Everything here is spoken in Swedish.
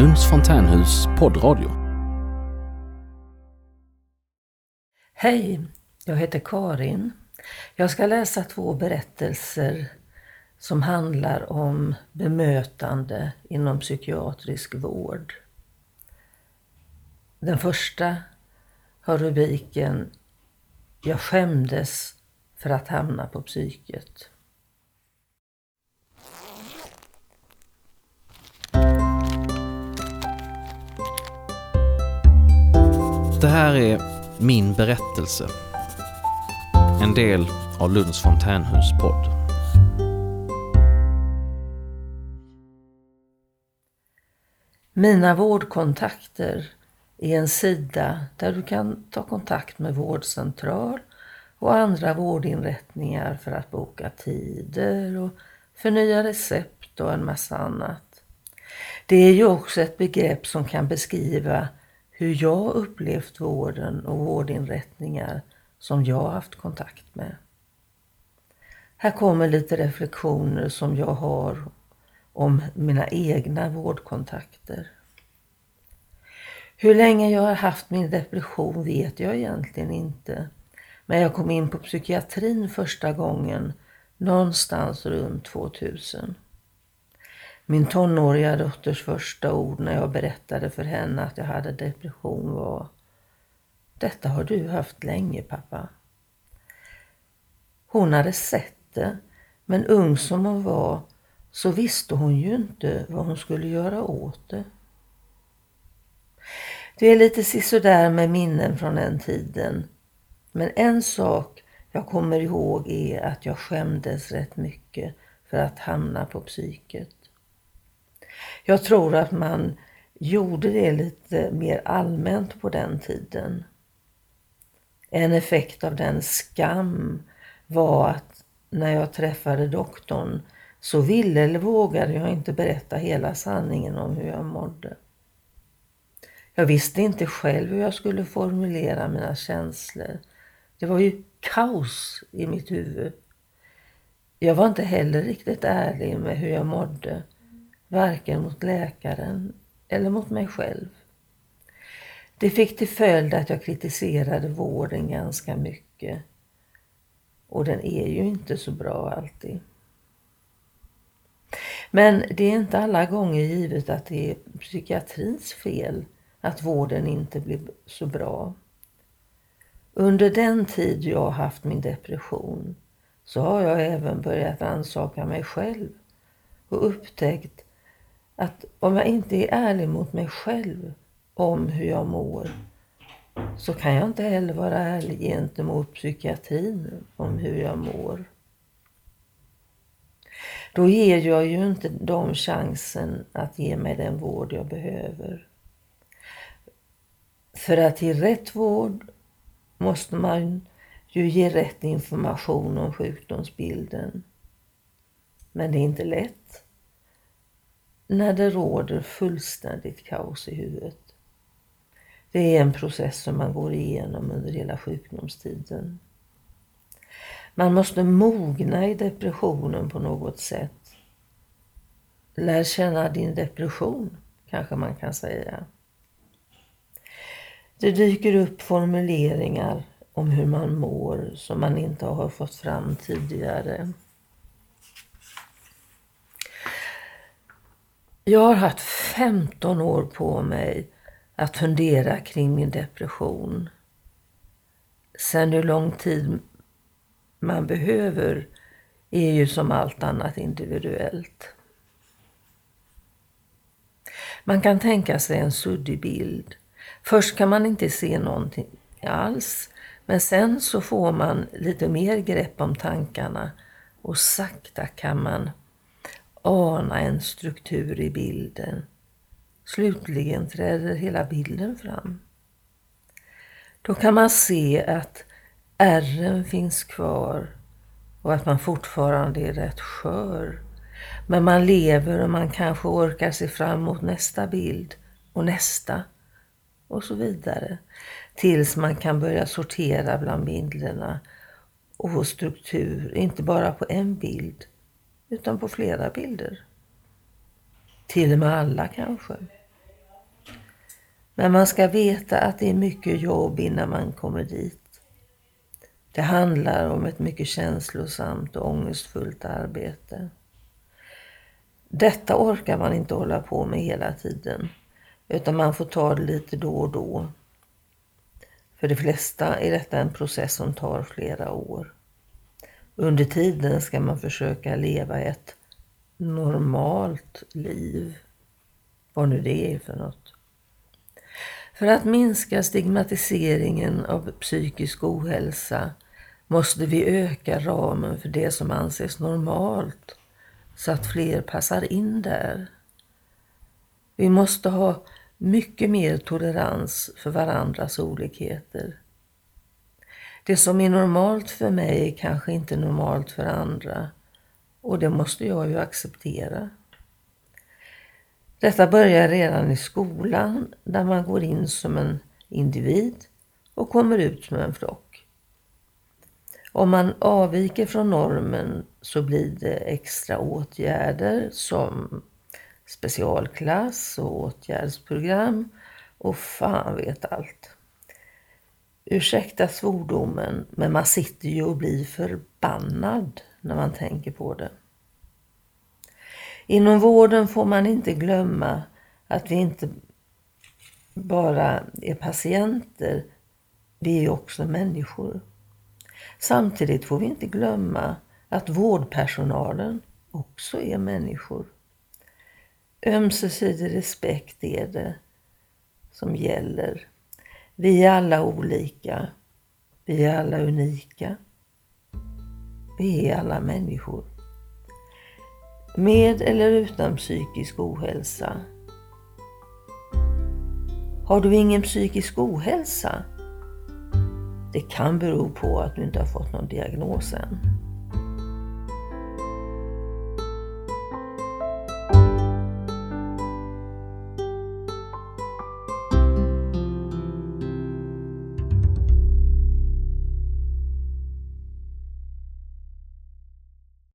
Lunds fontänhus poddradio. Hej, jag heter Karin. Jag ska läsa två berättelser som handlar om bemötande inom psykiatrisk vård. Den första har rubriken Jag skämdes för att hamna på psyket. Det här är Min berättelse. En del av Lunds fontänhus podd. Mina vårdkontakter är en sida där du kan ta kontakt med vårdcentral och andra vårdinrättningar för att boka tider och förnya recept och en massa annat. Det är ju också ett begrepp som kan beskriva hur jag upplevt vården och vårdinrättningar som jag haft kontakt med. Här kommer lite reflektioner som jag har om mina egna vårdkontakter. Hur länge jag har haft min depression vet jag egentligen inte. Men jag kom in på psykiatrin första gången någonstans runt 2000. Min tonåriga dotters första ord när jag berättade för henne att jag hade depression var Detta har du haft länge pappa. Hon hade sett det, men ung som hon var så visste hon ju inte vad hon skulle göra åt det. Det är lite sisådär med minnen från den tiden. Men en sak jag kommer ihåg är att jag skämdes rätt mycket för att hamna på psyket. Jag tror att man gjorde det lite mer allmänt på den tiden. En effekt av den skam var att när jag träffade doktorn så ville eller vågade jag inte berätta hela sanningen om hur jag mådde. Jag visste inte själv hur jag skulle formulera mina känslor. Det var ju kaos i mitt huvud. Jag var inte heller riktigt ärlig med hur jag mådde varken mot läkaren eller mot mig själv. Det fick till följd att jag kritiserade vården ganska mycket. Och den är ju inte så bra alltid. Men det är inte alla gånger givet att det är psykiatrins fel att vården inte blir så bra. Under den tid jag haft min depression så har jag även börjat ansaka mig själv och upptäckt att om jag inte är ärlig mot mig själv om hur jag mår så kan jag inte heller vara ärlig gentemot psykiatrin om hur jag mår. Då ger jag ju inte dem chansen att ge mig den vård jag behöver. För att ge rätt vård måste man ju ge rätt information om sjukdomsbilden. Men det är inte lätt när det råder fullständigt kaos i huvudet. Det är en process som man går igenom under hela sjukdomstiden. Man måste mogna i depressionen på något sätt. Lär känna din depression, kanske man kan säga. Det dyker upp formuleringar om hur man mår som man inte har fått fram tidigare. Jag har haft 15 år på mig att fundera kring min depression. Sen hur lång tid man behöver är ju som allt annat individuellt. Man kan tänka sig en suddig bild. Först kan man inte se någonting alls, men sen så får man lite mer grepp om tankarna och sakta kan man ana en struktur i bilden. Slutligen träder hela bilden fram. Då kan man se att ärren finns kvar och att man fortfarande är rätt skör. Men man lever och man kanske orkar se fram mot nästa bild och nästa och så vidare. Tills man kan börja sortera bland bilderna och få struktur, inte bara på en bild utan på flera bilder. Till och med alla kanske. Men man ska veta att det är mycket jobb innan man kommer dit. Det handlar om ett mycket känslosamt och ångestfullt arbete. Detta orkar man inte hålla på med hela tiden, utan man får ta det lite då och då. För de flesta är detta en process som tar flera år. Under tiden ska man försöka leva ett normalt liv. Vad nu det är för något. För att minska stigmatiseringen av psykisk ohälsa måste vi öka ramen för det som anses normalt så att fler passar in där. Vi måste ha mycket mer tolerans för varandras olikheter. Det som är normalt för mig är kanske inte normalt för andra och det måste jag ju acceptera. Detta börjar redan i skolan där man går in som en individ och kommer ut som en flock. Om man avviker från normen så blir det extra åtgärder som specialklass och åtgärdsprogram och fan vet allt. Ursäkta svordomen, men man sitter ju och blir förbannad när man tänker på det. Inom vården får man inte glömma att vi inte bara är patienter, vi är också människor. Samtidigt får vi inte glömma att vårdpersonalen också är människor. Ömsesidig respekt är det som gäller. Vi är alla olika. Vi är alla unika. Vi är alla människor. Med eller utan psykisk ohälsa. Har du ingen psykisk ohälsa? Det kan bero på att du inte har fått någon diagnos än.